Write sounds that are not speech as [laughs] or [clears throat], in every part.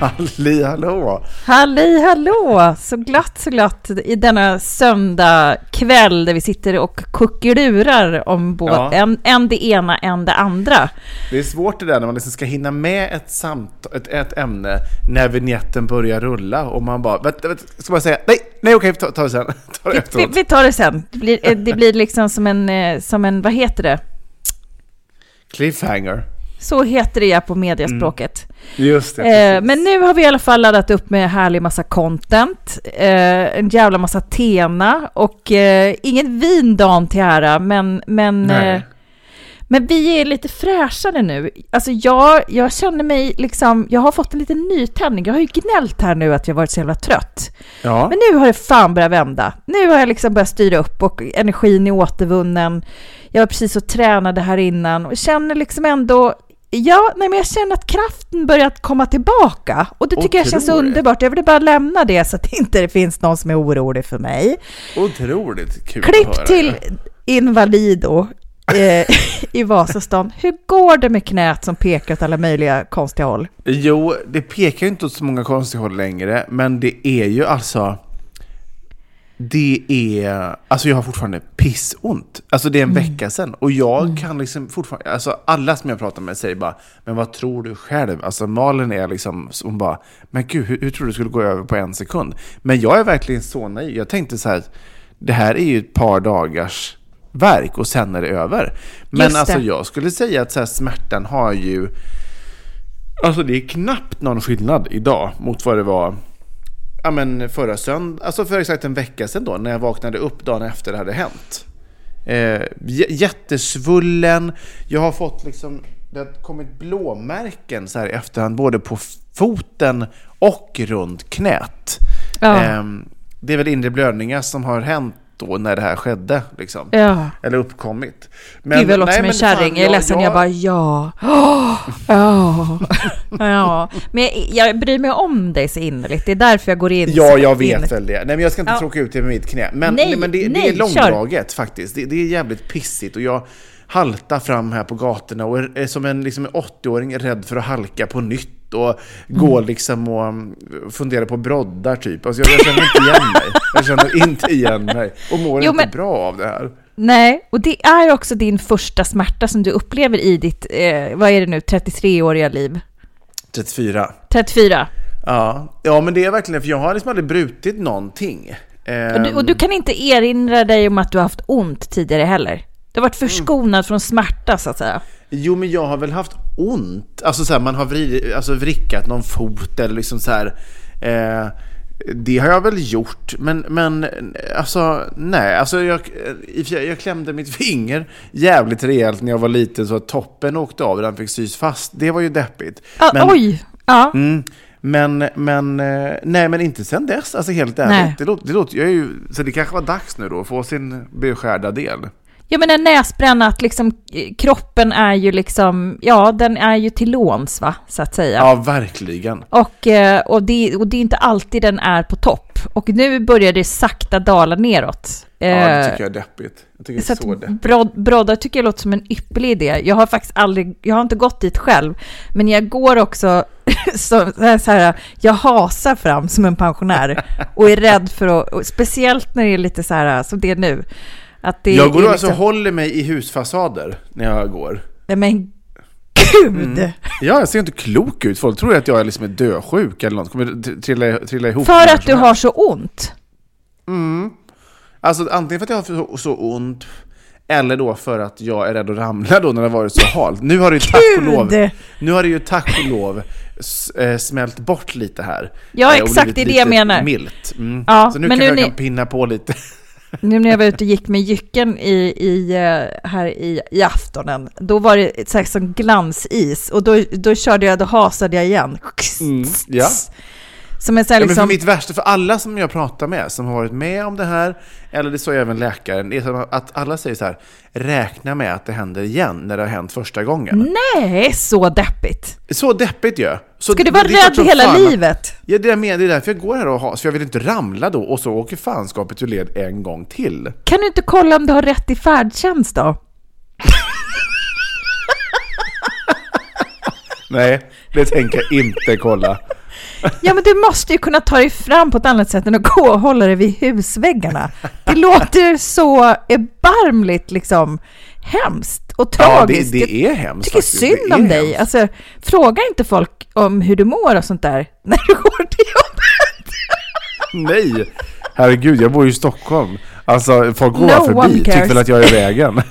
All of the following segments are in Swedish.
Halli hallå! Halli hallå! Så glatt, så glatt i denna söndag kväll där vi sitter och kuckelurar om både, Ja. en, en det ena, en det andra. Det är svårt det där när man liksom ska hinna med ett, samt, ett, ett ämne när vignetten börjar rulla och man bara, vänta, vänta, ska man säga nej, nej okej, ta, ta det sen, [laughs] ta det Vi, vi, vi tar det sen. Det blir, eh, det blir liksom som en, eh, som en, vad heter det? Cliffhanger. Så heter det ja på mediaspråket. Just det. Eh, men nu har vi i alla fall laddat upp med härlig massa content, eh, en jävla massa tena och eh, ingen vin dagen till ära, men, men, eh, men vi är lite fräschare nu. Alltså jag, jag känner mig liksom, jag har fått en liten nytändning. Jag har ju gnällt här nu att jag varit så jävla trött. Ja. Men nu har det fan börjat vända. Nu har jag liksom börjat styra upp och energin är återvunnen. Jag var precis och tränade här innan och känner liksom ändå Ja, nej men jag känner att kraften börjat komma tillbaka och det tycker jag känns underbart. Jag vill bara lämna det så att [laughs] det inte finns någon som är orolig för mig. Otroligt kul att höra. Klipp till Invalido eh, [laughs] i Vasastan. Hur går det med knät som pekar åt alla möjliga konstiga håll? Jo, det pekar ju inte åt så många konstiga håll längre, men det är ju alltså... Det är... Alltså jag har fortfarande pissont. Alltså det är en vecka sedan. Och jag kan liksom fortfarande... Alltså alla som jag pratar med säger bara, men vad tror du själv? Alltså Malin är liksom, hon bara, men gud, hur, hur tror du det skulle gå över på en sekund? Men jag är verkligen så naiv. Jag tänkte så här, det här är ju ett par dagars verk och sen är det över. Men Just det. alltså jag skulle säga att så här, smärtan har ju... Alltså det är knappt någon skillnad idag mot vad det var ja, men förra söndagen, alltså för exakt en vecka sedan då, när jag vaknade upp dagen efter det hade hänt. Eh, jättesvullen, jag har fått liksom, det har kommit blåmärken så här i efterhand, både på foten och runt knät. Ja. Eh, det är väl inre blödningar som har hänt då när det här skedde, liksom. Ja. Eller uppkommit. Men, Gud, jag låter nej, som en kärring. Jag är ledsen, jag bara ja. Åh, [gasps] Ja. [laughs] ja. Men jag, jag bryr mig om dig så innerligt. Det är därför jag går in. Ja, jag in. vet väl det. Nej, men jag ska inte Ja. tråka ut det med mitt knä. Men, Nej, nej, men det, det nej, är långdraget faktiskt. Det, det är jävligt pissigt och jag haltar fram här på gatorna och är, som en liksom, en 80-åring rädd för att halka på nytt och Mm. gå liksom och um, fundera på broddar typ. Alltså, jag, jag känner inte igen mig. Jag känner inte igen mig och mår Jo, inte men- bra av det här. Nej, och det är också din första smärta som du upplever i ditt, eh, vad är det nu, 33-åriga liv? 34. 34. Ja. ja, men det är verkligen för jag har liksom aldrig brutit någonting. Och du, och du kan inte erinra dig om att du har haft ont tidigare heller. Du har varit förskonad från smärta så att säga. Jo, men jag har väl haft ont. Alltså så här, man har vrid, alltså vrickat någon fot eller liksom så här. Eh, det har jag väl gjort, men, men alltså nej, alltså jag, jag klämde mitt [laughs] finger jävligt rejält när jag var liten så att toppen åkte av och den fick sys fast. Det var ju deppigt. Ah, Men- Oj! Ja. Mm, men, men, eh, nej men inte sen dess, alltså helt ärligt. Nej. Det låter, det låter, jag är ju, så det kanske var dags nu då att få sin beskärda del. Jag menar näsbränna, att liksom eh, kroppen är ju liksom, ja den är ju till låns va, så att säga. Ja, verkligen. Och, eh, och, det, och det är inte alltid den är på topp. Och nu börjar det sakta dala neråt. Ja, det Eh, tycker jag är deppigt. Jag tycker det så är att så deppigt. brod, broddar tycker jag låter som en ypperlig idé. Jag har faktiskt aldrig, jag har inte gått dit själv, men jag går också [laughs] så, så här, jag hasar fram som en pensionär och är rädd för att, speciellt när det är lite så här som det är nu. Att det Jag går är alltså och liksom, håller mig i husfasader när jag går. Nej men gud! Ja, jag ser inte klok ut. Folk tror att jag är liksom är dösjuk eller något. Kommer trilla, trilla ihop. För att du har så ont. Alltså antingen för att jag har så, ont, eller då för att jag är rädd att ramla då när det har varit så halt. Nu har det ju tack och lov, nu har det ju tack och lov eh, smält bort lite här. Ja, exakt, det är det jag menar. Milt. Mm. Ja, så nu men kanske nu jag ni- kan pinna på lite. Nu när jag var ute och gick med jycken i, i, eh, här i, i aftonen, då var det så här som glansis och då, då körde jag, då hasade jag igen. Mm, ja. Som en sån här Ja, men för liksom, mitt värsta, för alla som jag pratar med som har varit med om det här, eller det sa även läkaren, det är att alla säger så här, räkna med att det händer igen när det har hänt första gången. nej, så deppigt. Så deppigt ju. Så Ska du vara är rädd hela fan livet? Ja, det är, med, det är därför jag går här och har, så jag vill inte ramla då och så åker fanskapet ur led en gång till. Kan du inte kolla om du har rätt i färdtjänst då? [laughs] Nej, det tänker jag inte kolla. [laughs] Ja, men du måste ju kunna ta dig fram på ett annat sätt än att gå och hålla dig vid husväggarna. Det [laughs] låter så erbarmligt liksom hemskt och Ja, tragiskt. det, Jag- det är hemskt Jag tycker faktiskt. synd Det är om dig. hemskt. Alltså, fråga inte folk om hur du mår och sånt där [laughs] när du går till jobbet. Nej, herregud, jag bor ju i Stockholm. Alltså, folk går No förbi, tycker väl att jag är i vägen.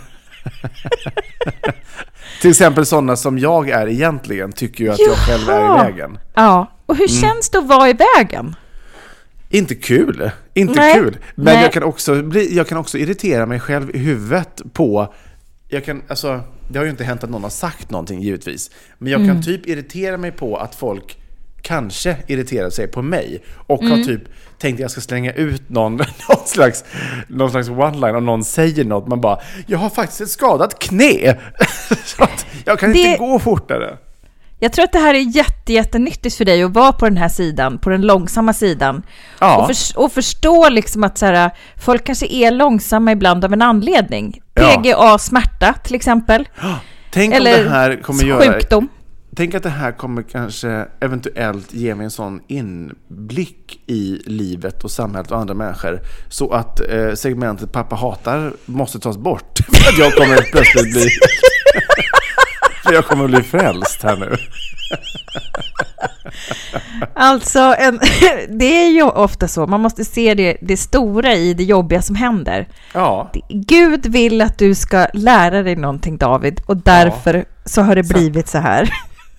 Till exempel sådana som jag är egentligen tycker ju att jag själv är Jaha. i vägen. Ja, och hur Mm. känns det att vara i vägen? Inte kul. Inte Nej. kul. Men Nej. jag kan, också bli, jag kan också irritera mig själv i huvudet på... Jag kan, alltså, det har ju inte hänt att någon har sagt någonting givetvis. Men jag Mm. kan typ irritera mig på att folk kanske irriterar sig på mig. Och Mm. har typ tänkt att jag ska slänga ut någon, [laughs] någon slags, någon slags one-line och någon säger något. Man bara, jag har faktiskt ett skadat knä. [laughs] Så att jag kan Det- inte gå fortare. Jag tror att det här är jätte, jättenyttigt för dig att vara på den här sidan, på den långsamma sidan. Ja. Och, förs- och förstå liksom att så här, folk kanske är långsamma ibland av en anledning. Ja. PGA smärta till exempel. Tänk Eller om det här kommer göra... Tänk att det här kommer kanske eventuellt ge mig en sån inblick i livet och samhället och andra människor så att eh, segmentet pappa hatar måste tas bort. [laughs] För att jag kommer [laughs] plötsligt bli... För jag kommer bli frälst här nu. Alltså, en, [laughs] det är ju ofta så. Man måste se det, det stora i det jobbiga som händer. Ja, Gud vill att du ska lära dig någonting David och därför så har det blivit så här.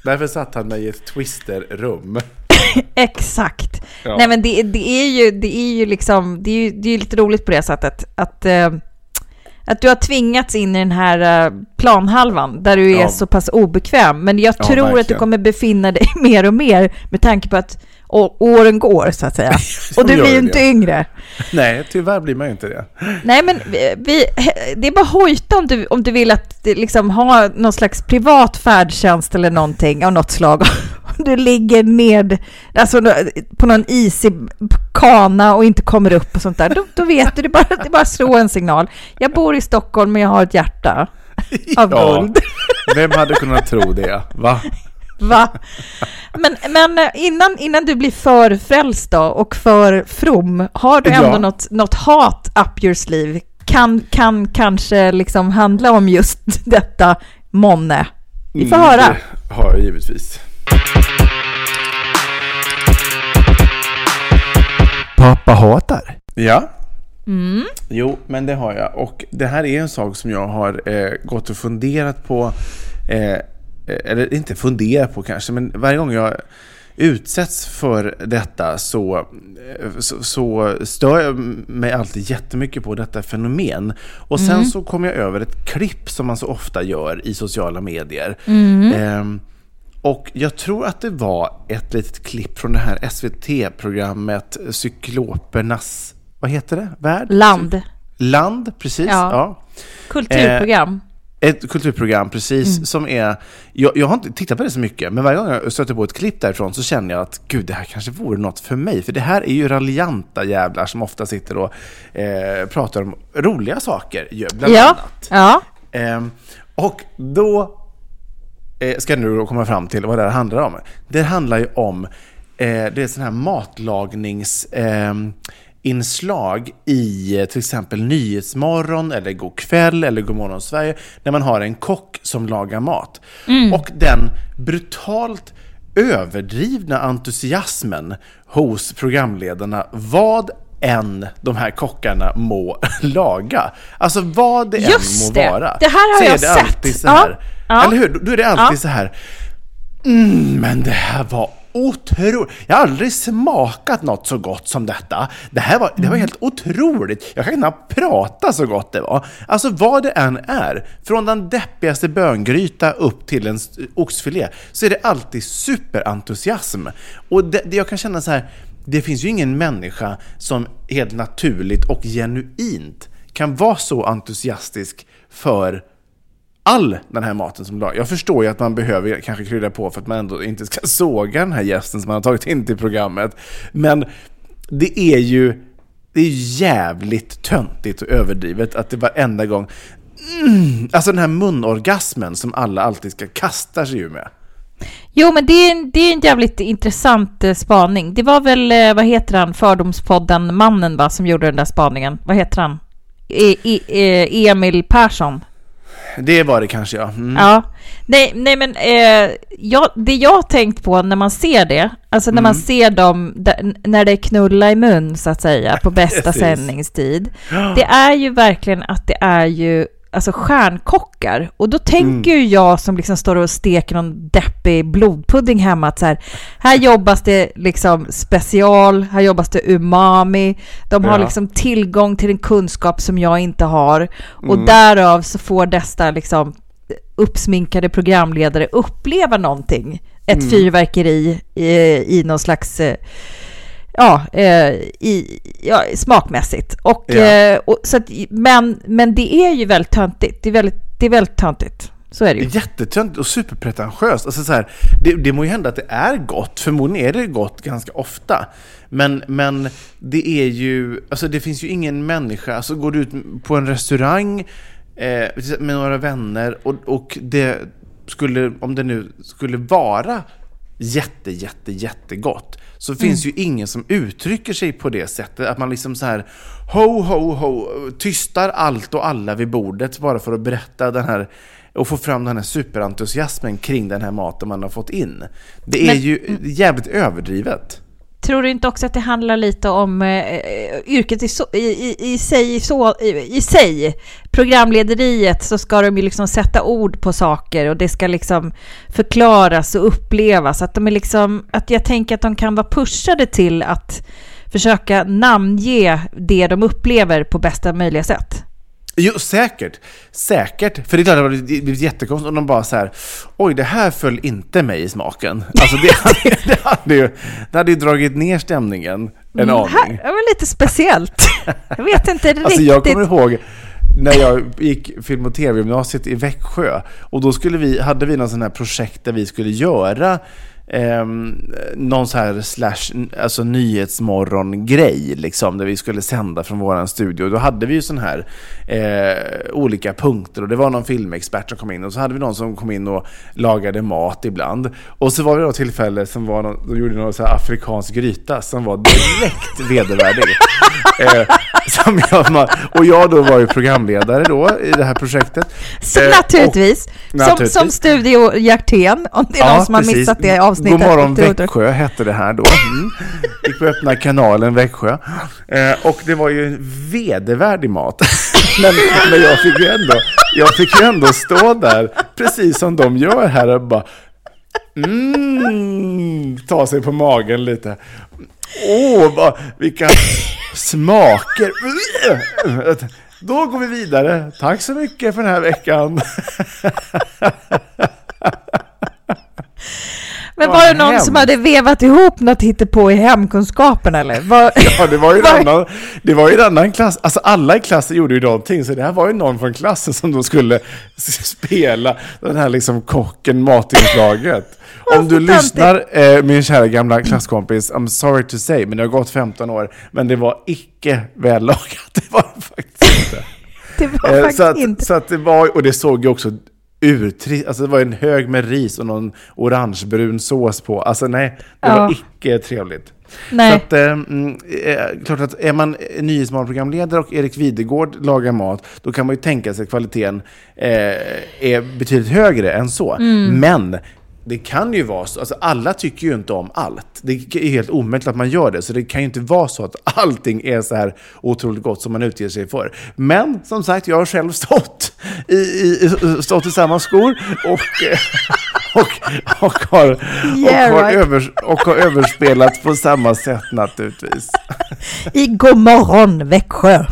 Därför satt han mig i ett twisterrum. [coughs] Exakt. Ja. Nej men det, det är ju, det är ju liksom, det är ju, det är ju lite roligt på det sättet att, eh, att du har tvingats in i den här eh, planhalvan där du är Ja. så pass obekväm. Men jag Ja, tror att du verkligen. kommer befinna dig [laughs] mer och mer med tanke på att å- åren går så att säga. [laughs] och du blir ju det. inte yngre. Nej, tyvärr blir man ju inte det. Nej, men vi, vi, det är bara hojta om du, om du vill att liksom ha någon slags privat färdtjänst eller någonting av något slag. [laughs] Du ligger ned alltså, på någon isig kana och inte kommer upp och sånt där, då, då vet du, det är bara, det är bara att slå en signal. Jag bor i Stockholm men jag har ett hjärta av guld. vem hade kunnat tro det? Va? Va? Men, men innan, innan du blir för frälst då och för from, har du ändå Ja. något, något hat up your sleeve? Kan, kan kanske liksom handla om just [laughs] detta månne? Vi får Mm, höra. Det har jag givetvis. Pappa hatar. Ja. Mm. Jo, men det har jag. Och det här är en sak som jag har eh, gått och funderat på. Eh, eller inte funderat på kanske, men varje gång jag utsätts för detta så, eh, så, så stör jag mig alltid jättemycket på detta fenomen. Och sen så kom jag över ett klipp som man så ofta gör i sociala medier. Ehm, och jag tror att det var ett litet klipp från det här SVT-programmet Cyklopernas, vad heter det? Värld? Land. Land, precis. Ja. Ja. Kulturprogram. Ett kulturprogram, precis, Mm. som är... Jag, jag har inte tittat på det så mycket, men varje gång jag stöter på ett klipp därifrån så känner jag att gud, det här kanske vore något för mig. För det här är ju raljanta jävlar som ofta sitter och eh, pratar om roliga saker, bland Ja, annat. ja. Ehm, och då eh, ska jag nu komma fram till vad det här handlar om. Det handlar ju om, eh, det är sån här matlagnings... inslag i eh, till exempel Nyhetsmorgon eller God kväll eller God morgon Sverige när man har en kock som lagar mat. Och den brutalt överdrivna entusiasmen hos programledarna vad än de här kockarna må [laughs] laga. Alltså vad det Just än må det. vara. Det här har så är jag det sett. alltid så här. Ja. Eller hur? Då är det alltid Ja. så här. Mm, men det här var otroligt. Jag har aldrig smakat något så gott som detta. Det här var, det var helt otroligt. Jag kan knappt prata så gott det var. Alltså vad det än är, från den deppigaste böngryta upp till en oxfilé, så är det alltid superentusiasm. Och det, det jag kan känna så här, det finns ju ingen människa som helt naturligt och genuint kan vara så entusiastisk för all den här maten som lagas. Jag förstår ju att man behöver kanske krydda på för att man ändå inte ska [laughs] såga den här gästen som man har tagit in till programmet. Men det är ju det är jävligt töntigt och överdrivet att det varenda gång... Mm, alltså den här munorgasmen som alla alltid ska kasta sig ur med. Jo, men det är, en, det är en jävligt intressant eh, spaning. Det var väl, eh, vad heter han, Fördomspodden Mannen va, som gjorde den där spaningen. Vad heter han? E, e, e, Emil Persson. Det var det kanske ja. Mm. Ja. Nej, nej men eh, jag, det jag har tänkt på när man ser det, alltså när man Mm. ser dem, när det är knulla i mun så att säga, på [laughs] bästa sändningstid, det är ju verkligen att det är ju alltså stjärnkockar. Och då tänker ju jag som liksom står och steker någon deppig blodpudding hemma att så här, här jobbas det liksom special, här jobbas det umami, de har Ja. liksom tillgång till en kunskap som jag inte har och därav så får dessa liksom uppsminkade programledare uppleva någonting. Ett fyrverkeri i, i någon slags eh, ja, eh, i, ja, smakmässigt. Och, Ja. eh, och, så att, men, men det är ju väldigt töntigt. Det är väldigt, det är väldigt töntigt. Så är det ju. Jättetöntigt och superpretentiöst. Alltså så här, det, det må ju hända att det är gott, förmodligen är det gott ganska ofta. Men, men det är ju, alltså det finns ju ingen människa, alltså går du ut på en restaurang eh, med några vänner och, och det skulle, om det nu skulle vara jätte, jätte, jättegott så finns ju ingen som uttrycker sig på det sättet. Att man liksom så här ho, ho, ho, tystar allt och alla vid bordet bara för att berätta den här och få fram den här superentusiasmen kring den här maten man har fått in. Det är Men- ju jävligt överdrivet. Tror du inte också att det handlar lite om eh, eh yrket i, so, i, i, i, sig, så, i, i sig? Programlederiet så ska de ju liksom sätta ord på saker och det ska liksom förklaras och upplevas. Att, de är liksom, att jag tänker att de kan vara pushade till att försöka namnge det de upplever på bästa möjliga sätt. Jo, säkert. Säkert. För det är klart att det hade blivit jättekonstigt om de bara så här Oj, det här föll inte mig i smaken. Alltså det hade, [laughs] det hade, ju, det hade ju dragit ner stämningen en Mm, aning. här, det var lite speciellt. Jag vet inte riktigt. [laughs] Alltså jag kommer ihåg när jag gick film och tv-gymnasiet i Växjö. Och då skulle vi, hade vi någon sån här projekt där vi skulle göra ehm, någon så här slash, alltså nyhetsmorgon-grej liksom, där vi skulle sända från våran studio. Då hade vi ju sån här eh, olika punkter och det var någon filmexpert som kom in och så hade vi någon som kom in och lagade mat ibland. Och så var det något tillfälle som var någon, de gjorde någon så här afrikansk gryta som var direkt [laughs] vedervärdig. eh, som jag, och jag då var ju programledare då i det här projektet. Så, Eh, naturligtvis. och- Som, naturligtvis. som Studio Hjertén, om det är någon som har precis. missat det avsnittet. God morgon Växjö hette det här då. Mm. Gick på öppna kanalen Växjö. Eh, och det var ju vedervärdig mat. [laughs] men, men jag fick ju ändå, jag fick ju ändå stå där, precis som de gör här och bara mm, ta sig på magen lite. Åh, vad, vilka smaker. Då går vi vidare. Tack så mycket för den här veckan. [laughs] Var det någon hemskt. som hade vevat ihop något på i hemkunskapen eller? Var... [laughs] Ja, det var ju en annan, det var ju en annan klass. Alltså alla i klassen gjorde ju någonting. Så det här var ju någon från klassen som då skulle spela den här liksom kocken matinslaget. Om du lyssnar, eh, min kära gamla klasskompis, I'm sorry to say, men det har gått 15 år. Men det var icke vällagat. [laughs] Det var det faktiskt inte. Det var Eh, faktiskt så, att, inte. så att det var, och det såg ju också urtrist, alltså det var en hög med ris och någon orangebrun sås på. Alltså nej, det Ja. var icke trevligt. Nej. Så att, eh, mm, eh, klart att är man Nyhetsmorgonprogramledare och Erik Videgård lagar mat, då kan man ju tänka sig att kvaliteten eh, är betydligt högre än så. Mm. Men det kan ju vara så, alltså alla tycker ju inte om allt. Det är helt omöjligt att man gör det, så det kan ju inte vara så att [laughs] allting är så här otroligt gott som man utger sig för. Men som sagt, jag har själv stått i, i, stått i samma skor och, eh, [laughs] och, och, har, och, har right. övers, och har överspelat på samma sätt naturligtvis. I Godmorgon Växjö.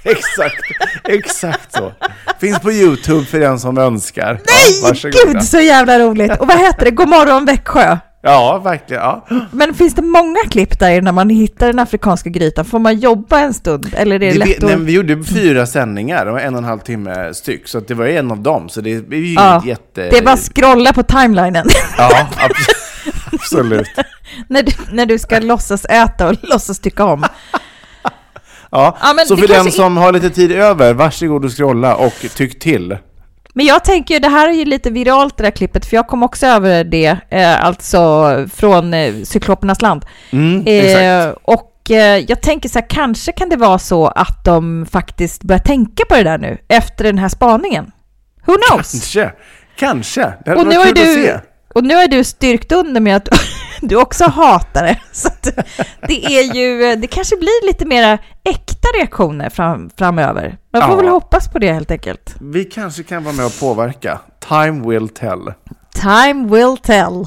[laughs] Exakt, exakt så. Finns på YouTube för den som önskar. Nej, ja, gud så jävla roligt! Och vad heter det? Godmorgon Växjö. Ja, verkligen. Ja. Men finns det många klipp där när man hittar den afrikanska grytan? Får man jobba en stund? Eller är det, Det, lätt vi, att... nej, vi gjorde fyra sändningar, var en och en halv timme styck, så det var en av dem. Så det är ju Ja, jätte... Det är bara att scrolla på timelinen Ja, abs- [laughs] absolut. när, du, när du ska låtsas äta och låtsas tycka om. Ja. Ja, så för den som har lite tid över, varsågod och scrolla och tyck till. Men jag tänker ju, det här är ju lite viralt det där klippet, för jag kom också över det, eh, alltså från eh, Cyklopernas land. Mm, Eh, exakt. och eh, jag tänker så här, kanske kan det vara så att de faktiskt börjar tänka på det där nu, efter den här spaningen. Who knows? Kanske. Kanske. Det hade Och nu, varit har kul att du, se. och nu har du styrkt under med att du också hatar det. [laughs] Så det är ju, det kanske blir lite mera äkta reaktioner fram, framöver. Man får Ja. väl hoppas på det helt enkelt. Vi kanske kan vara med och påverka. Time will tell. Time will tell.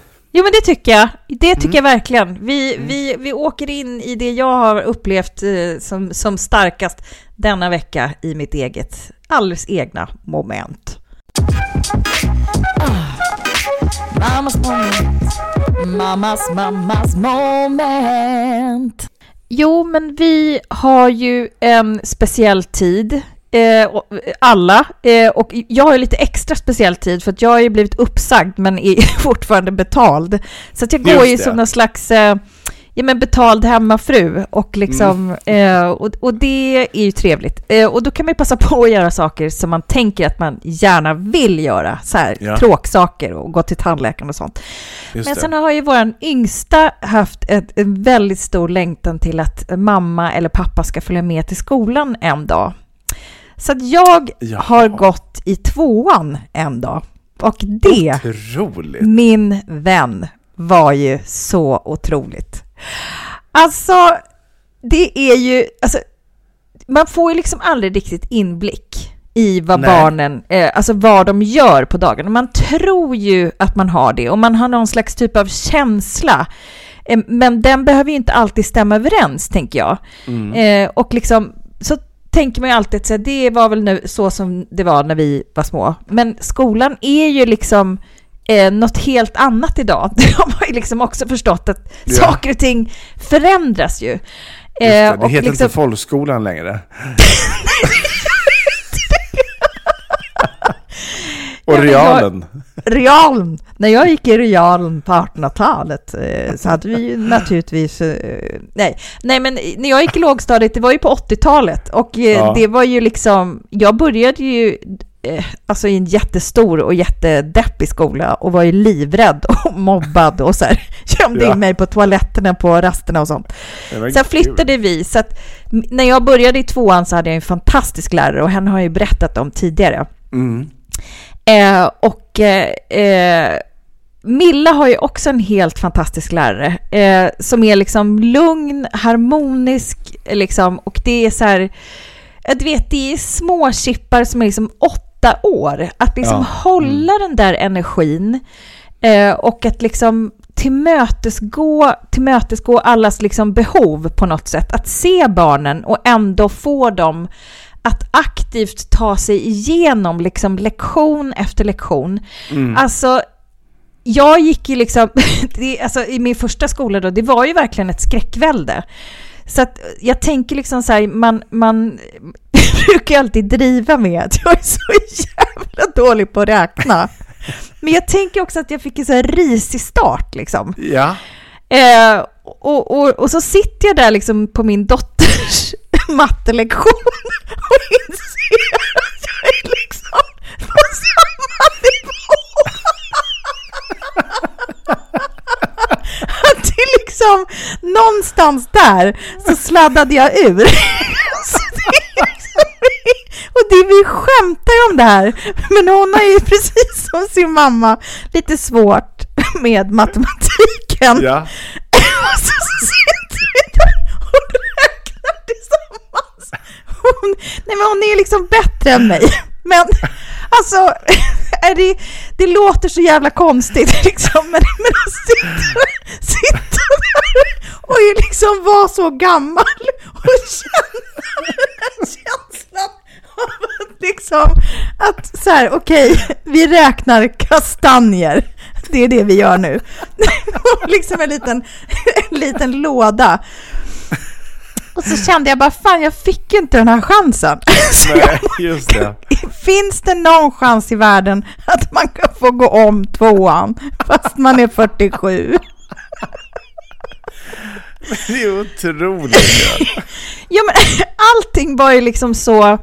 Jo men det tycker jag. Det tycker jag verkligen. Vi, vi, vi åker in i det jag har upplevt eh, som, som starkast denna vecka i mitt eget, alldeles egna moment. Ah. Mammas moment. Mammas, mammas moment. Jo, men vi har ju en speciell tid. Eh, alla. Eh, och jag har lite extra speciell tid för att jag har ju blivit uppsagd men är [laughs] fortfarande betald. Så att jag går Just ju det. som någon slags eh, ja, men betald hemmafru och liksom, Mm. och, och det är ju trevligt. Och då kan man ju passa [laughs] på att göra saker som man tänker att man gärna vill göra, så här Ja. tråksaker och gå till tandläkaren och sånt. Just Men det. sen har ju vår yngsta haft ett, en väldigt stor längtan till att mamma eller pappa ska följa med till skolan en dag. Så att jag Jaha. har gått i tvåan en dag. Och det, Otroligt. min vän, var ju så otroligt. Alltså, det är ju... Alltså, man får ju liksom aldrig riktigt inblick i vad Nej. barnen, eh, alltså vad de gör på dagen. Man tror ju att man har det och man har någon slags typ av känsla. Eh, men den behöver ju inte alltid stämma överens, tänker jag. Eh, och liksom, så tänker man ju alltid att så här, det var väl nu så som det var när vi var små. Men skolan är ju liksom eh, något helt annat idag. [laughs] Det har ju liksom också förstått att Ja. saker och ting förändras ju. Just det, Eh, det och heter liksom- inte folkskolan längre. [laughs] Och Ja, men realen. Realen. När jag gick i realen på 1800-talet eh, så hade vi ju [laughs] naturligtvis... eh, Nej, nej, men när jag gick i lågstadiet, det var ju på 80-talet och eh, Ja. det var ju liksom... Jag började ju alltså i en jättestor och jättedeppig skola och var ju livrädd och [laughs] mobbad och så här gömde Ja. in mig på toaletterna på rasterna och sånt. Sen kul. flyttade vi, så att när jag började i tvåan så hade jag en fantastisk lärare och henne har jag ju berättat om tidigare. Mm. Eh, och eh, Milla har ju också en helt fantastisk lärare eh, som är liksom lugn, harmonisk liksom, och det är så här, eh, du vet, det är små chippar som är liksom åtta år. Att liksom Ja. hålla den där energin eh, och att liksom tillmötesgå, tillmötesgå allas liksom behov på något sätt. Att se barnen och ändå få dem att aktivt ta sig igenom liksom lektion efter lektion. Alltså, jag gick ju liksom, [laughs] det, alltså i min första skola då, det var ju verkligen ett skräckvälde. Så att jag tänker liksom så här, man, man [laughs] brukar ju alltid driva med att jag är så jävla dålig på att räkna. Men jag tänker också att jag fick en så här risig start liksom. Ja. Eh, och, och, och så sitter jag där liksom på min dotters mattelektion [laughs] och inser att jag är liksom på samma nivå. Att det liksom någonstans där så sladdade jag ur. Liksom, och det, vi skämtar ju om det här, men hon har ju precis som sin mamma lite svårt med matematiken. Ja. Och så, sitter vi där och tillsammans. Hon, nej men hon är liksom bättre än mig. Men alltså, [laughs] är det, det låter så jävla konstigt liksom. Men, men att sitta, sitta där och liksom vara så gammal och känna den här känslan av att liksom, att så här, okej, vi räknar kastanjer. Det är det vi gör nu. [laughs] Och liksom en liten, en liten låda. Och så kände jag bara, fan jag fick ju inte den här chansen. [laughs] Nej, just det. [laughs] finns det någon chans i världen att man kan få gå om tvåan fast man är 47? [laughs] Det är otroligt. Ja men allting var ju liksom så...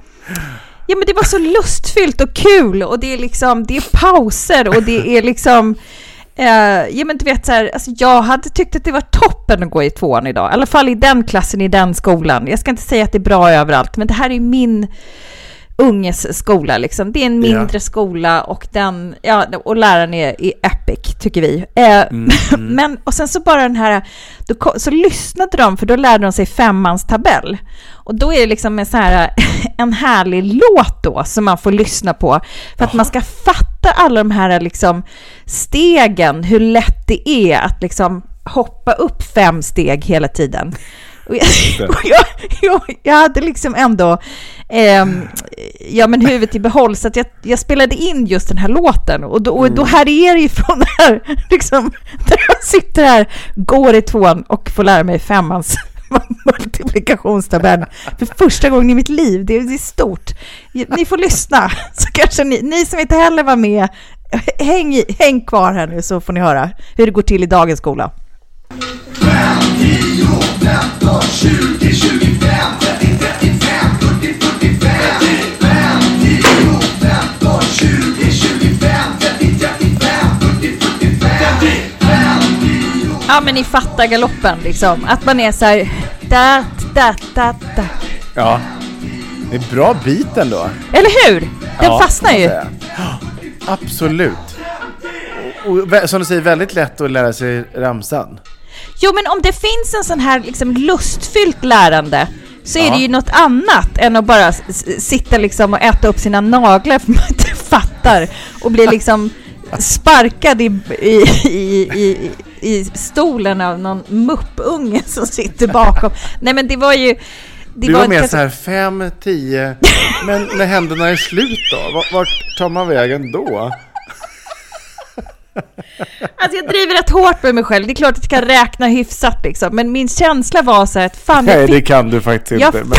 Ja men det var så lustfyllt och kul och det är liksom, det är pauser och det är liksom... Eh, ja men du vet så här, alltså jag hade tyckt att det var toppen att gå i tvåan idag. I alla fall i den klassen, i den skolan. Jag ska inte säga att det är bra överallt, men det här är min unges skola liksom. Det är en mindre skola och den, ja, och läraren är, är epic, tycker vi. Eh, [laughs] Men, och sen så bara den här, då, så lyssnade de, för då lärde de sig femmans tabell. Och då är det liksom en, så här, [laughs] en härlig låt då, som man får lyssna på, för att man ska fatta alla de här liksom stegen, hur lätt det är att liksom hoppa upp fem steg hela tiden. Och jag, [laughs] och jag, jag, jag hade liksom ändå ehm, ja, men huvudet i behåll, så att jag, jag spelade in just den här låten. Och då, och då här är det ifrån det här, [laughs] liksom, där jag sitter här, går i tvåan och får lära mig femmans [laughs] multiplikationstabell för första gången i mitt liv. Det är, det är stort. Ni får lyssna, [laughs] så kanske ni, ni som inte heller var med, häng, i, häng kvar här nu så får ni höra hur det går till i dagens skola. 50, Ja, men ni fattar galoppen liksom. Att man är så här... Da, da, da, da. Ja. Det är bra bit ändå. Eller hur? Den Ja, fastnar man ju. [gasps] Absolut. Och vä- som du säger, väldigt lätt att lära sig ramsan. Jo, men om det finns en sån här liksom lustfyllt lärande så är Ja. det ju något annat än att bara s- s- sitta liksom och äta upp sina naglar för man inte fattar och bli [laughs] liksom sparkad i, i, i, i, i stolen av någon muppunge som sitter bakom. Nej, men det var ju... Det Du var med ganska- så här fem, tio, men när händerna är slut då? Vart, tar man vägen då? Alltså jag driver rätt hårt med mig själv. Det är klart att jag kan räkna hyfsat liksom. Men min känsla var så här att fan, Nej, det fick... kan du faktiskt Jag inte. Men... [laughs]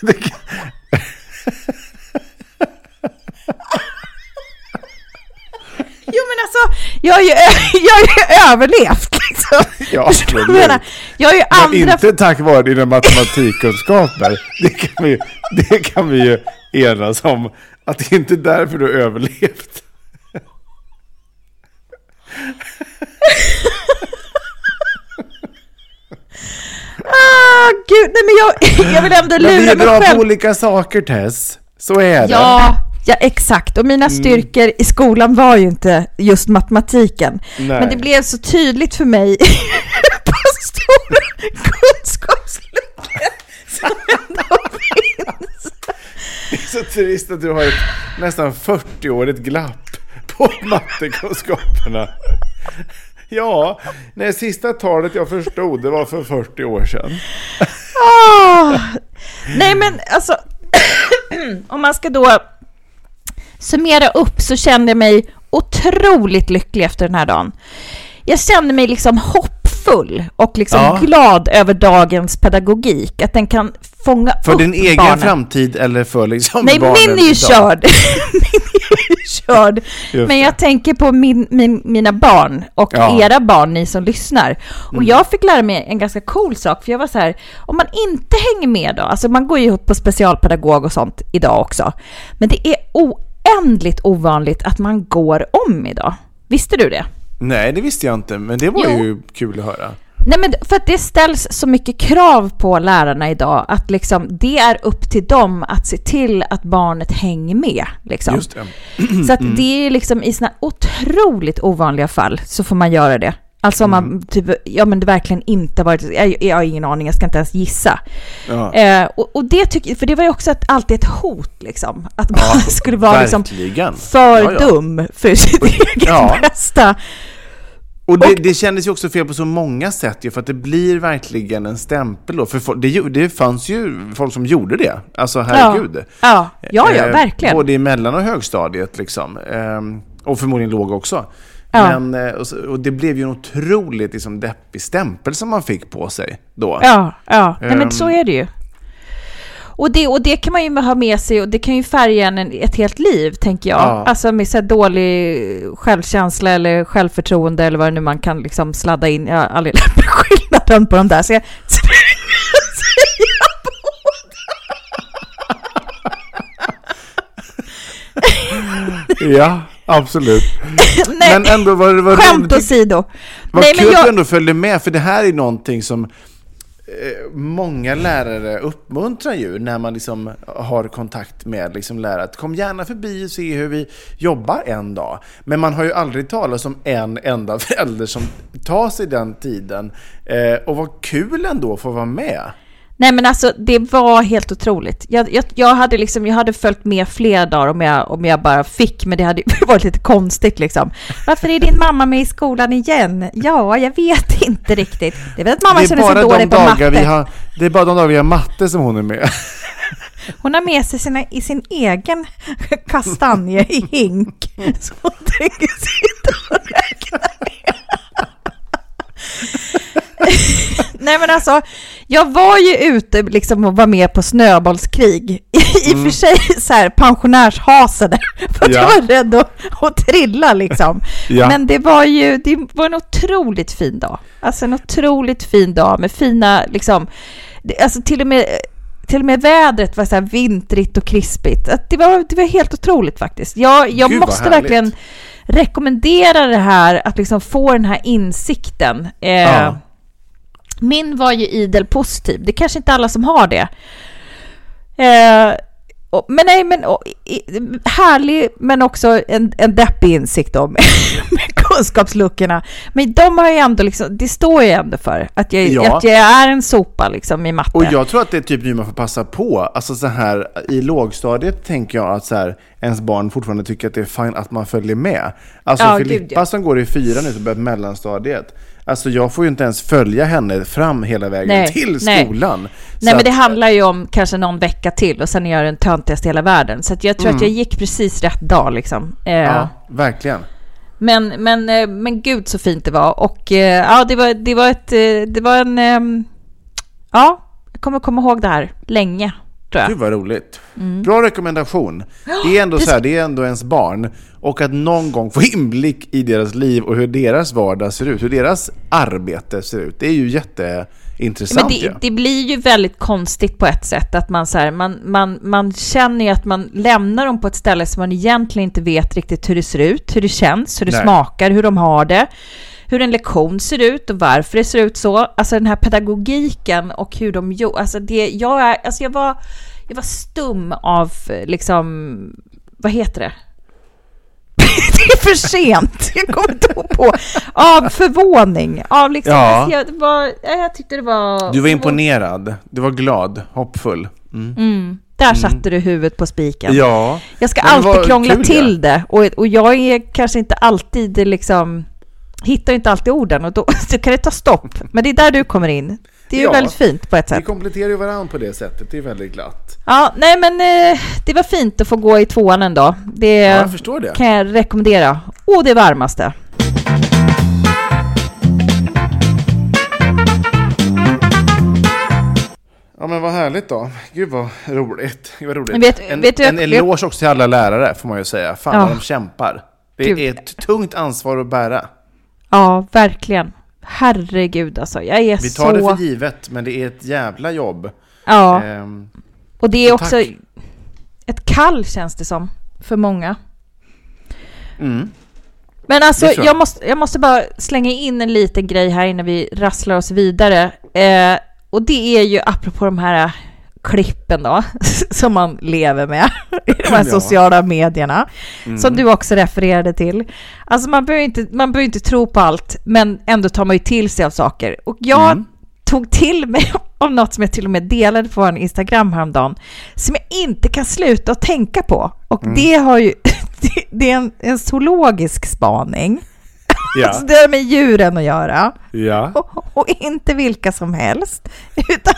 det kan... Jo men alltså, jag har ju, [laughs] jag har ju överlevt liksom. Ja, absolut. menar? Jag har ju Men andra... inte tack vare dina matematikkunskaper. Det kan vi, det kan vi ju enas om. Att det inte är därför du överlevt. [laughs] Ah, gud, nej men jag, [laughs] jag vill ändå Men vi lura är mig bra på själv. olika saker Tess. Så är det. Ja, ja, exakt. Och Mm. mina styrkor i skolan var ju inte just matematiken. Nej. Men det blev så tydligt för mig [laughs] på stora kunskapsluckor som ändå finns. Det är så trist att du har ett nästan 40-årigt glapp på mattekunskaperna. Ja, det sista talet jag förstod det var för 40 år sedan. Ah. Nej men alltså, [clears throat] om man ska då summera upp så kände jag mig otroligt lycklig efter den här dagen. Jag kände mig liksom hoppfull och liksom Ja. glad över dagens pedagogik, att den kan fånga För upp din egen barnen. framtid eller för liksom Nej, barnen min är ju idag? körd. [laughs] min är ju körd. Men jag tänker på min, min, mina barn och Ja. Mm. era barn, ni som lyssnar. Och jag fick lära mig en ganska cool sak, för jag var så här, om man inte hänger med då, alltså man går ju på specialpedagog och sånt idag också, men det är oändligt ovanligt att man går om idag. Visste du det? Nej, det visste jag inte, men det var Jo. ju kul att höra. Nej men för att det ställs så mycket krav på lärarna idag att liksom det är upp till dem att se till att barnet hänger med. Liksom. Just det. Så att det är liksom i såna otroligt ovanliga fall så får man göra det. Alltså om man typ, ja men det verkligen inte varit, jag, jag har ingen aning, jag ska inte ens gissa. Ja. Eh, och, och det tycker, för det var ju också ett, alltid ett hot liksom, att man [laughs] skulle vara liksom för Ja, ja. dum för sitt eget Ja. bästa. Och det, det kändes ju också fel på så många sätt ju, för att det blir verkligen en stämpel då. För det, det fanns ju folk som gjorde det. Alltså herregud. Ja, ja, ja, ja Eh, verkligen. Både i mellan och högstadiet liksom. Ehm, och förmodligen låg också. Ja. Men, eh, och, det blev ju en otroligt liksom, deppig stämpel som man fick på sig då. Ja, ja. Nej, men Ehm. så är det ju. Och det, och det kan man ju ha med sig och det kan ju färga en ett helt liv, tänker jag. Ja. Alltså med så dålig självkänsla eller självförtroende eller vad det nu man kan liksom sladda in. Jag har aldrig [laughs] lärt mig skillnaden på de där, så jag säger Ja, absolut. [laughs] Nej, Men ändå var det... Var skämt det, åsido. Vad Nej, kul men att du jag, ändå följde med, för det här är någonting som eh, många lärare uppmuntrar ju när man liksom har kontakt med liksom lärare. Att kom gärna förbi och se hur vi jobbar en dag. Men man har ju aldrig talat om en enda [laughs] förälder som tar sig den tiden. Eh, och vad kul ändå att få vara med. Nej men alltså det var helt otroligt. Jag, jag, jag, hade liksom, jag hade följt med flera dagar om jag, om jag bara fick, men det hade [laughs] varit lite konstigt liksom. Varför är din mamma med i skolan igen? Ja, jag vet inte riktigt. Det är väl att mamma känner sig dålig på matte. vi har, det är bara de dagar vi har matte som hon är med. [laughs] Hon har med sig sina, i sin egen kastanje i hink. Som hon tänker sitta och räkna med. [laughs] Nej men alltså, jag var ju ute liksom och var med på snöbollskrig. I, [laughs] i och för sig så här pensionärshasade. [laughs] För att Ja. jag var rädd att, att trilla liksom. [laughs] Ja. Men det var ju, det var en otroligt fin dag. Alltså en otroligt fin dag med fina, liksom, alltså till och med till och med vädret var så här vintrigt och krispigt. Att Det var, det var helt otroligt faktiskt. Jag, jag Gud, måste verkligen rekommendera det här, att liksom få den här insikten. Eh, Ja. Min var ju idel positiv. Det är kanske inte alla som har det. Eh, och, men nej, men och, i, härlig, men också en, en deppig insikt om [laughs] kunskapsluckorna. Men de har ju ändå liksom, det står ju ändå för att jag, Ja. att jag är en sopa liksom i matte. Och jag tror att det är typ nu man får passa på. Alltså så här, i lågstadiet tänker jag att så här, ens barn fortfarande tycker att det är fint att man följer med. Alltså Ja, Filippa gud, ja. som går i fyra nu, som börjar mellanstadiet. Alltså jag får ju inte ens följa henne fram hela vägen Nej, till nej. skolan. Nej, Så men att- det handlar ju om kanske någon vecka till och sen är jag den töntigaste i hela världen. Så jag tror att jag gick precis rätt dag liksom. Eh, Mm. Ja, verkligen. Men, men, eh, men gud så fint det var. Och eh, ja, det var, det var ett, det var en, ehm, ja, jag kommer komma ihåg det här länge, jag. Gud vad roligt. Bra rekommendation. Det är ändå så här, det är ändå ens barn. Och att någon gång få inblick i deras liv och hur deras vardag ser ut, hur deras arbete ser ut. Det är ju jätteintressant Men det, det blir ju väldigt konstigt på ett sätt att man så här, man, man, man känner ju att man lämnar dem på ett ställe som man egentligen inte vet riktigt hur det ser ut, hur det känns, hur det Nej. smakar, hur de har det, hur en lektion ser ut och varför det ser ut så. Alltså den här pedagogiken och hur de gör, alltså det, jag är, alltså jag var, jag var stum av liksom, vad heter det? [laughs] det är för sent, jag kommer inte ihåg på, av förvåning, av liksom, Ja. alltså jag, var, jag tyckte det var... Du var imponerad, du var glad, hoppfull. Mm. Mm, där satte du huvudet på spiken. Ja, Jag ska alltid krångla kul, till det och, och jag är kanske inte alltid liksom hittar inte alltid orden och då, [laughs] kan det ta stopp. Men det är där du kommer in. Det är ju Ja. väldigt fint på ett vi sätt. kompletterar ju varandra på det sättet, det är väldigt glatt. Ja, nej men eh, det var fint att få gå i tvåan en dag. Det Ja, jag förstår det. kan jag rekommendera. Och det varmaste. Ja men vad härligt då. Gud vad roligt. Gud vad roligt. Vet- en vet du- en eloge också till alla lärare får man ju säga. Fan Ja. vad de kämpar. Det Gud. är ett tungt ansvar att bära. Ja, verkligen. Herregud alltså. Jag är Vi så... tar det för givet, men det är ett jävla jobb. Ja, Ehm, och det är så också tack. ett kall känns det som för många. mm. Men alltså, jag. jag. måste, jag måste bara slänga in en liten grej här innan vi rasslar oss vidare. Eh, och det är ju apropå de här klippen då, [laughs] som man lever med i de här Ja. sociala medierna, Mm. som du också refererade till. Alltså man behöver, inte, man behöver inte tro på allt, men ändå tar man ju till sig av saker. Och jag Mm. tog till mig [laughs] av något som jag till och med delade på en Instagram häromdagen, som jag inte kan sluta att tänka på. Och Mm. det har ju, [laughs] det, det är en, en zoologisk spaning. Ja. Alltså det har med djuren att göra. ja. Och, och inte vilka som helst, utan,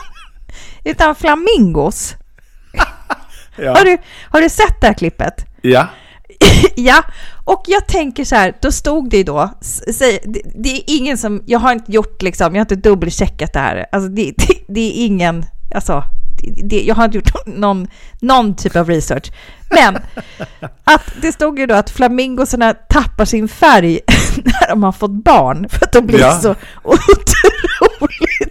utan flamingos. [laughs] Ja. Har, du, har du sett det här klippet? ja. [laughs] ja, och jag tänker så här, då stod det ju då, säg, det, det är ingen som, jag har inte gjort liksom, jag har inte dubbelcheckat det här, alltså det, det, det är ingen, alltså, jag har inte gjort [laughs] någon, någon typ av research. Men att det stod ju då att flamingosarna tappar sin färg när de har fått barn, för att de blir Ja. så otroligt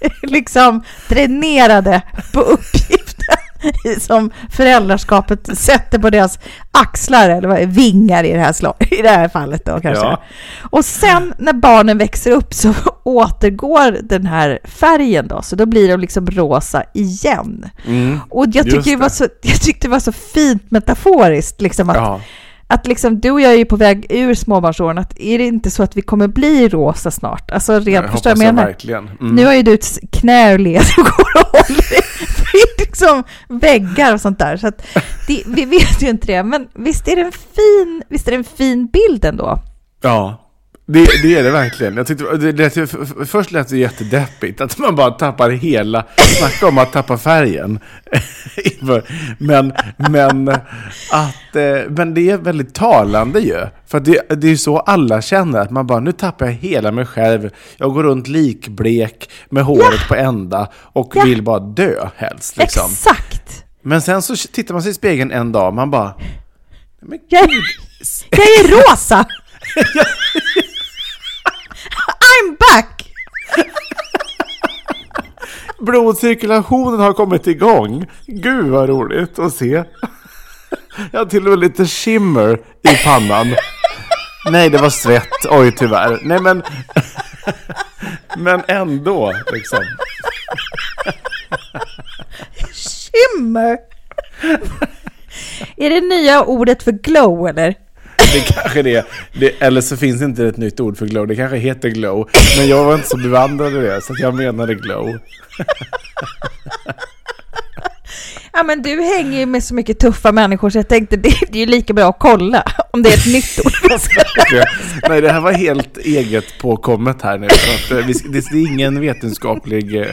[laughs] liksom dränerade på uppgiften som föräldraskapet sätter på deras axlar, eller vad vingar i det här, slag, i det här fallet då kanske. Ja. Och sen när barnen växer upp så [laughs] återgår den här färgen då, så då blir de liksom rosa igen. Mm. Och jag tycker det var det. så, jag tyckte det var så fint metaforiskt, liksom att, ja. Att liksom, du och jag är ju på väg ur småbarnsåren, att är det inte så att vi kommer bli rosa snart? Alltså Jag rent, förstår du vad jag jag menar? verkligen. Mm. Nu har ju du ett knä ur led och går och håller i [laughs] liksom väggar och sånt där. Så att det, vi vet ju inte det, men visst är det en fin, visst är det en fin bild ändå? Ja, det, det är det verkligen. Jag tyckte, det lät, först lät det jättedeppigt, att man bara tappar hela, snacka om att tappa färgen. [laughs] Men, men, att, eh, men det är väldigt talande ju. För det, det är så alla känner, att man bara, nu tappar jag hela mig själv. Jag går runt likblek med håret på ända och Ja. vill bara dö helst. Liksom. Exakt! Men sen så tittar man sig i spegeln en dag, man bara, men Jag, jag är rosa! [laughs] I'm back! [laughs] Blodcirkulationen har kommit igång. Gud vad roligt att se. [laughs] Jag har till och med lite shimmer i pannan. Nej, det var svett. Oj, tyvärr. Nej, men... [laughs] Men ändå, liksom. Shimmer! Är det nya ordet för glow eller? [laughs] Det kanske det, det Eller så finns inte ett nytt ord för glow. Det kanske heter glow. Men jag var inte så bevandrad i det, så att jag menade glow. [laughs] Ja, men du hänger ju med så mycket tuffa människor så jag tänkte det, det är ju lika bra att kolla om det är ett nytt ord. [laughs] Nej, det här var helt eget påkommet här nu. Så att, eh, det är ingen vetenskaplig eh,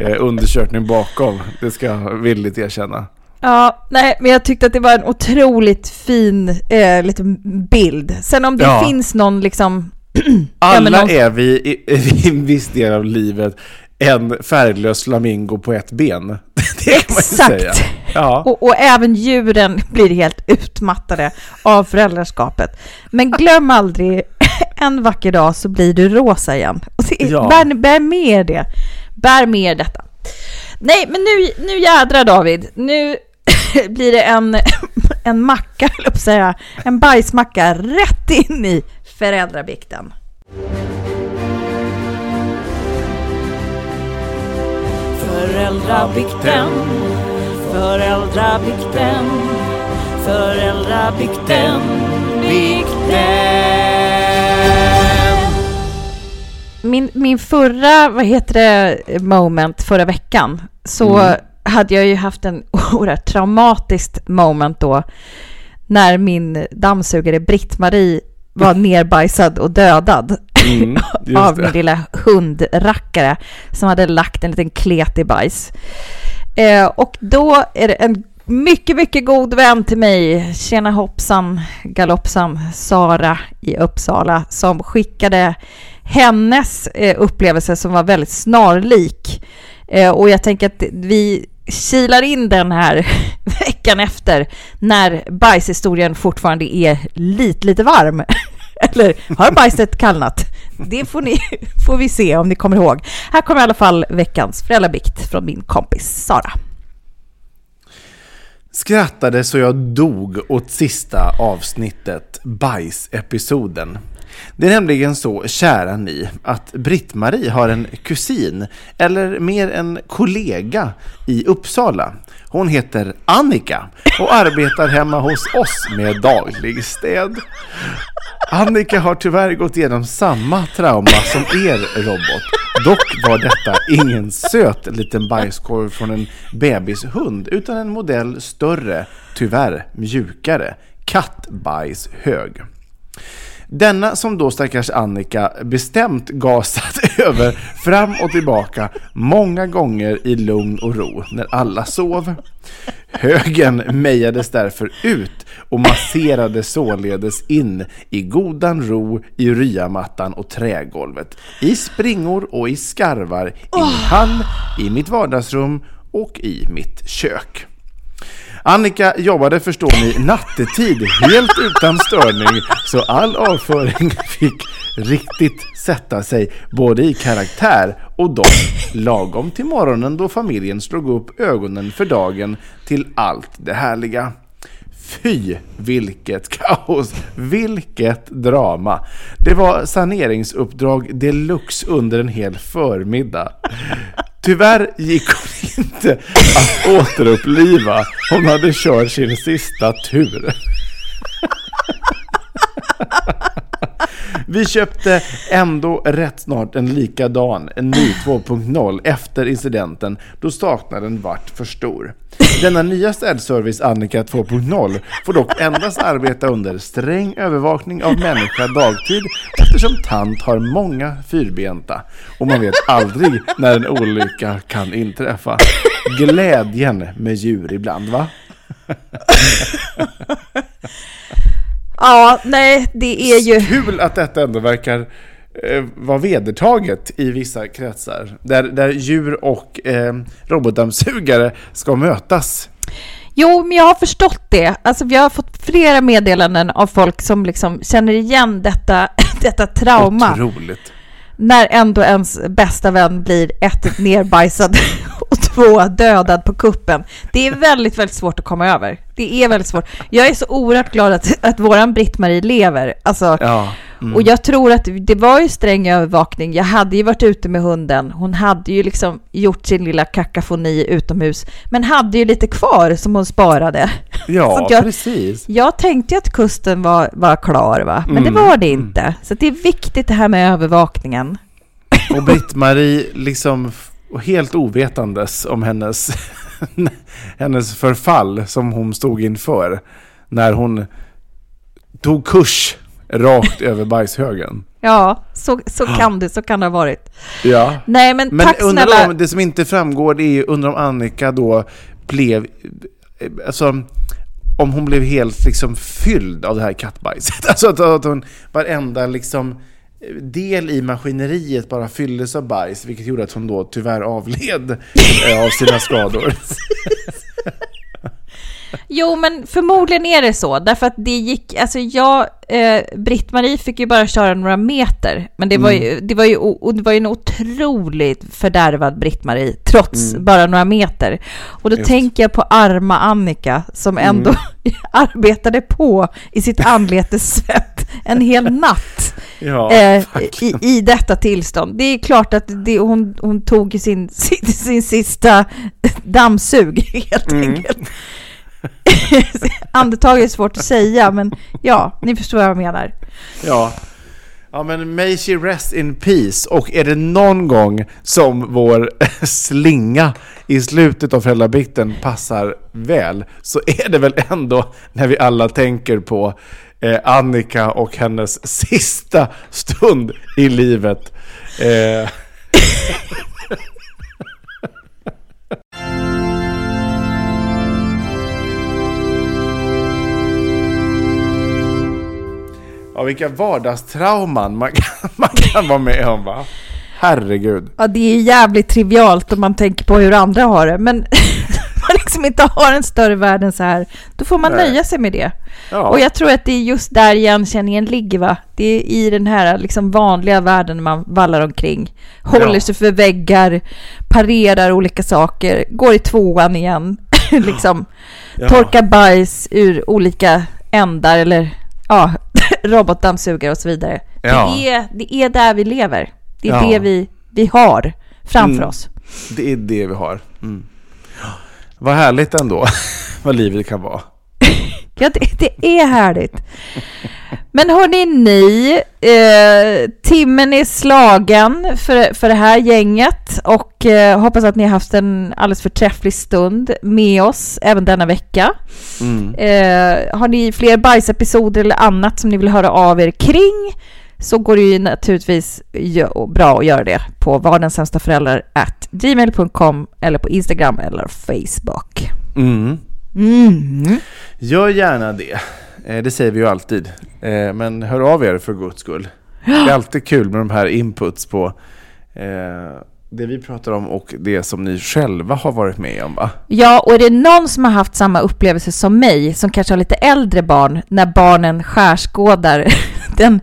eh, undersökning bakom. Det ska jag villigt erkänna. Ja, nej, men jag tyckte att det var en otroligt fin eh, liten bild. Sen om det Ja. finns någon liksom... [clears throat] Alla ja, någon, är vi i, [laughs] i en viss del av livet en färglös flamingo på ett ben. [laughs] Exakt. Ja. och, och även djuren blir helt utmattade av föräldraskapet. Men glöm aldrig, [laughs] en vacker dag så blir du rosa igen. Och det, Ja. bär, bär med er det. Bär med er detta. Nej, men nu, nu jädrar David. Nu [laughs] blir det en, [laughs] en macka, att säga. En bajsmacka rätt in i föräldrabikten. Föräldrabikten, föräldrabikten, föräldrabikten, bikten. Min, min förra, vad heter det, moment förra veckan, så Mm. Hade jag ju haft en [laughs] oerhört traumatiskt moment då, när min dammsugare Britt-Marie var [laughs] nerbajsad och dödad Mm, [laughs] av min lilla hundrackare som hade lagt en liten kletig bajs. Eh, och då är det en mycket, mycket god vän till mig, tjena hoppsan galoppsan, Sara i Uppsala, som skickade hennes eh, upplevelse som var väldigt snarlik. Eh, och jag tänker att vi kilar in den här [laughs] veckan efter när bajshistorien fortfarande är lite, lite varm. [laughs] Eller har bajset kallnat? Det får, ni, [laughs] får vi se om ni kommer ihåg. Här kommer i alla fall veckans föräldrabikt från min kompis Sara. Skrattade så jag dog åt sista avsnittet, bajsepisoden. Det är nämligen så, kära ni, att Britt-Marie har en kusin, eller mer en kollega, i Uppsala. Hon heter Annika och arbetar hemma hos oss med daglig städ. Annika har tyvärr gått igenom samma trauma som er robot. Dock var detta ingen söt liten bajskorv från en bebishund utan en modell större, tyvärr mjukare, kattbajshög. Denna som då stackars Annika bestämt gasat [laughs] över fram och tillbaka många gånger i lugn och ro när alla sov. Högen mejades därför ut och masserade således in i godan ro i ryamattan och trägolvet, i springor och i skarvar, i min hall, i mitt vardagsrum och i mitt kök. Annika jobbade förstår ni nattetid helt utan störning så all avföring fick riktigt sätta sig både i karaktär och dock lagom till morgonen då familjen slog upp ögonen för dagen till allt det härliga. Fy vilket kaos, vilket drama. Det var saneringsuppdrag deluxe under en hel förmiddag. Tyvärr gick hon inte att återuppliva. Hon hade kört sin sista tur. [laughs] Vi köpte ändå rätt snart en likadan, en ny 2.0 efter incidenten då saknaden vart för stor. Denna nya städservice Annika 2.0 får dock endast arbeta under sträng övervakning av människa dagtid eftersom tant har många fyrbenta och man vet aldrig när en olycka kan inträffa. Glädjen med djur ibland va? [laughs] Ja, nej, det är ju... Kul att detta ändå verkar eh, vara vedertaget i vissa kretsar. Där, där djur och eh, robotdammsugare ska mötas. Jo, men jag har förstått det. Alltså, vi har fått flera meddelanden av folk som liksom känner igen detta, [laughs] detta trauma. Otroligt. När ändå ens bästa vän blir ett nerbajsad [laughs] två dödad på kuppen. Det är väldigt, väldigt svårt att komma över. Det är väldigt svårt. Jag är så oerhört glad att, att våran Britt-Marie lever. Alltså, Ja. Mm. Och jag tror att det var ju sträng övervakning. Jag hade ju varit ute med hunden. Hon hade ju liksom gjort sin lilla kakafoni utomhus, men hade ju lite kvar som hon sparade. Ja, jag, precis. Jag tänkte att kusten var, var klar, va? men mm. det var det inte. Mm. Så det är viktigt det här med övervakningen. Och Britt-Marie, liksom helt ovetandes om hennes, [laughs] hennes förfall som hon stod inför när hon tog kurs rakt [laughs] över bajshögen. Ja, så, så kan det, så kan det ha varit. Ja. Nej, men, men tack snälla. Om, det som inte framgår det är ju, undrar om Annika då blev, alltså om hon blev helt liksom fylld av det här kattbajset. [laughs] Alltså att, att hon varenda liksom del i maskineriet bara fylldes av bajs, vilket gjorde att hon då tyvärr avled eh, av sina skador. [laughs] Jo, men förmodligen är det så, därför att det gick, alltså jag, eh, Britt-Marie fick ju bara köra några meter, men det var ju, mm. det var ju, det var ju en otroligt fördärvad Britt-Marie, trots mm. bara några meter. Och då Just. tänker jag på arma Annika, som ändå mm. [laughs] arbetade på i sitt anletes svett en hel natt. Ja, eh, i, i detta tillstånd. Det är klart att det, hon, hon tog sin, [laughs] sin, sin sista dammsug helt mm. enkelt. [laughs] Andetag är svårt att säga, men ja, ni förstår vad jag menar. Ja. Ja men may she rest in peace. Och är det någon gång som vår [laughs] slinga i slutet av föräldrabikten passar väl så är det väl ändå när vi alla tänker på eh, Annika och hennes sista stund i livet. Eh. Ja, vilka vardagstrauman man kan, man kan vara med om va? Herregud. Ja, det är jävligt trivialt om man tänker på hur andra har det, men liksom inte har en större värld än så här, då får man Nej. nöja sig med det. Ja. Och jag tror att det är just där igenkänningen ligger, va? Det är i den här liksom vanliga världen man vallar omkring, håller ja. sig för väggar, parerar olika saker, går i tvåan igen, [laughs] liksom ja. torkar bajs ur olika ändar eller ja, [laughs] robotdammsugare och så vidare. Ja. Det, är, det är där vi lever. Det är det vi, vi har framför mm. oss. Det är det vi har. Mm. Vad härligt ändå, [laughs] vad livet kan vara. [laughs] ja, det, det, är härligt. Men hörni ni, eh, timmen är slagen för, för det här gänget och eh, hoppas att ni har haft en alldeles förträfflig stund med oss även denna vecka. Mm. Eh, har ni fler bajsepisoder eller annat som ni vill höra av er kring så går det ju naturligtvis bra att göra det på gmail.com eller på Instagram eller Facebook. Mm. Mm. Gör gärna det. Eh, det säger vi ju alltid. Eh, men hör av er för guds skull. Det är alltid kul med de här inputs på eh, det vi pratar om och det som ni själva har varit med om va? Ja, och är det någon som har haft samma upplevelse som mig, som kanske har lite äldre barn, när barnen skärskådar den,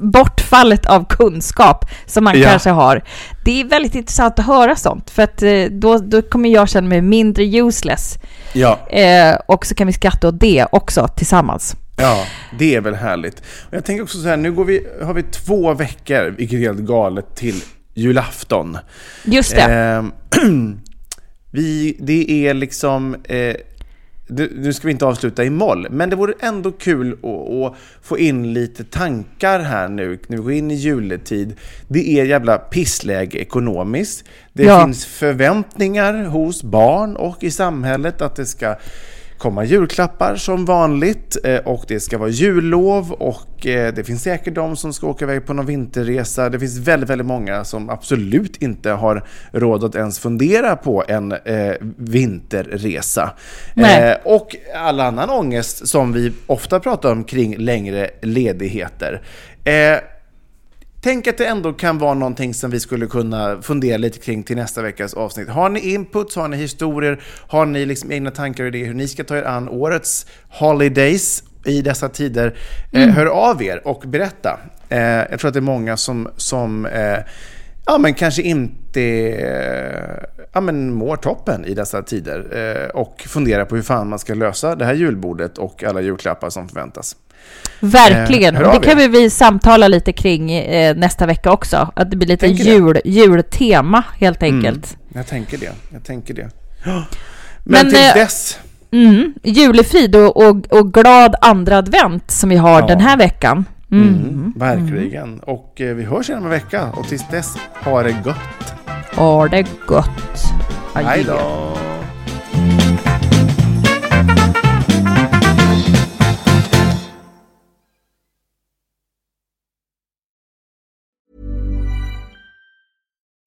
bortfallet av kunskap som man ja. kanske har. Det är väldigt intressant att höra sånt, för att då, då kommer jag känna mig mindre useless. Ja. Eh, och så kan vi skratta åt det också tillsammans. Ja, det är väl härligt. Och jag tänker också så här, nu går vi, har vi två veckor, vilket är helt galet, till julafton. Just det. Eh, [clears throat] vi, det är liksom... Eh, nu ska vi inte avsluta i moll, men det vore ändå kul att, få in lite tankar här nu när vi går in i juletid. Det är jävla pissläge ekonomiskt. Det ja. finns förväntningar hos barn och i samhället att det ska komma julklappar som vanligt eh, och det ska vara jullov och eh, det finns säkert de som ska åka iväg på någon vinterresa. Det finns väldigt, väldigt många som absolut inte har råd att ens fundera på en eh, vinterresa. Eh, och all annan ångest som vi ofta pratar om kring längre ledigheter. Eh, Tänk att det ändå kan vara någonting som vi skulle kunna fundera lite kring till nästa veckas avsnitt. Har ni inputs, har ni historier, har ni liksom egna tankar och idéer hur ni ska ta er an årets holidays i dessa tider, eh, mm. eh, hör av er och berätta. Eh, jag tror att det är många som, som eh, ja, men kanske inte ja, men mår toppen i dessa tider och funderar på hur fan man ska lösa det här julbordet och alla julklappar som förväntas. Verkligen. Eh, det kan vi, vi samtala lite kring eh, nästa vecka också. Att det blir lite jul, jultema helt enkelt. Jag tänker det. Jag tänker det. [gasps] Men, Men, tills eh, dess. Mm. Julefrid och, och, och glad andra advent som vi har Ja. den här veckan. Mm. Mm, verkligen. Och eh, vi hörs igen om en vecka. Och tills dess, ha det gott. Ha det gott. Adjö. Hej då!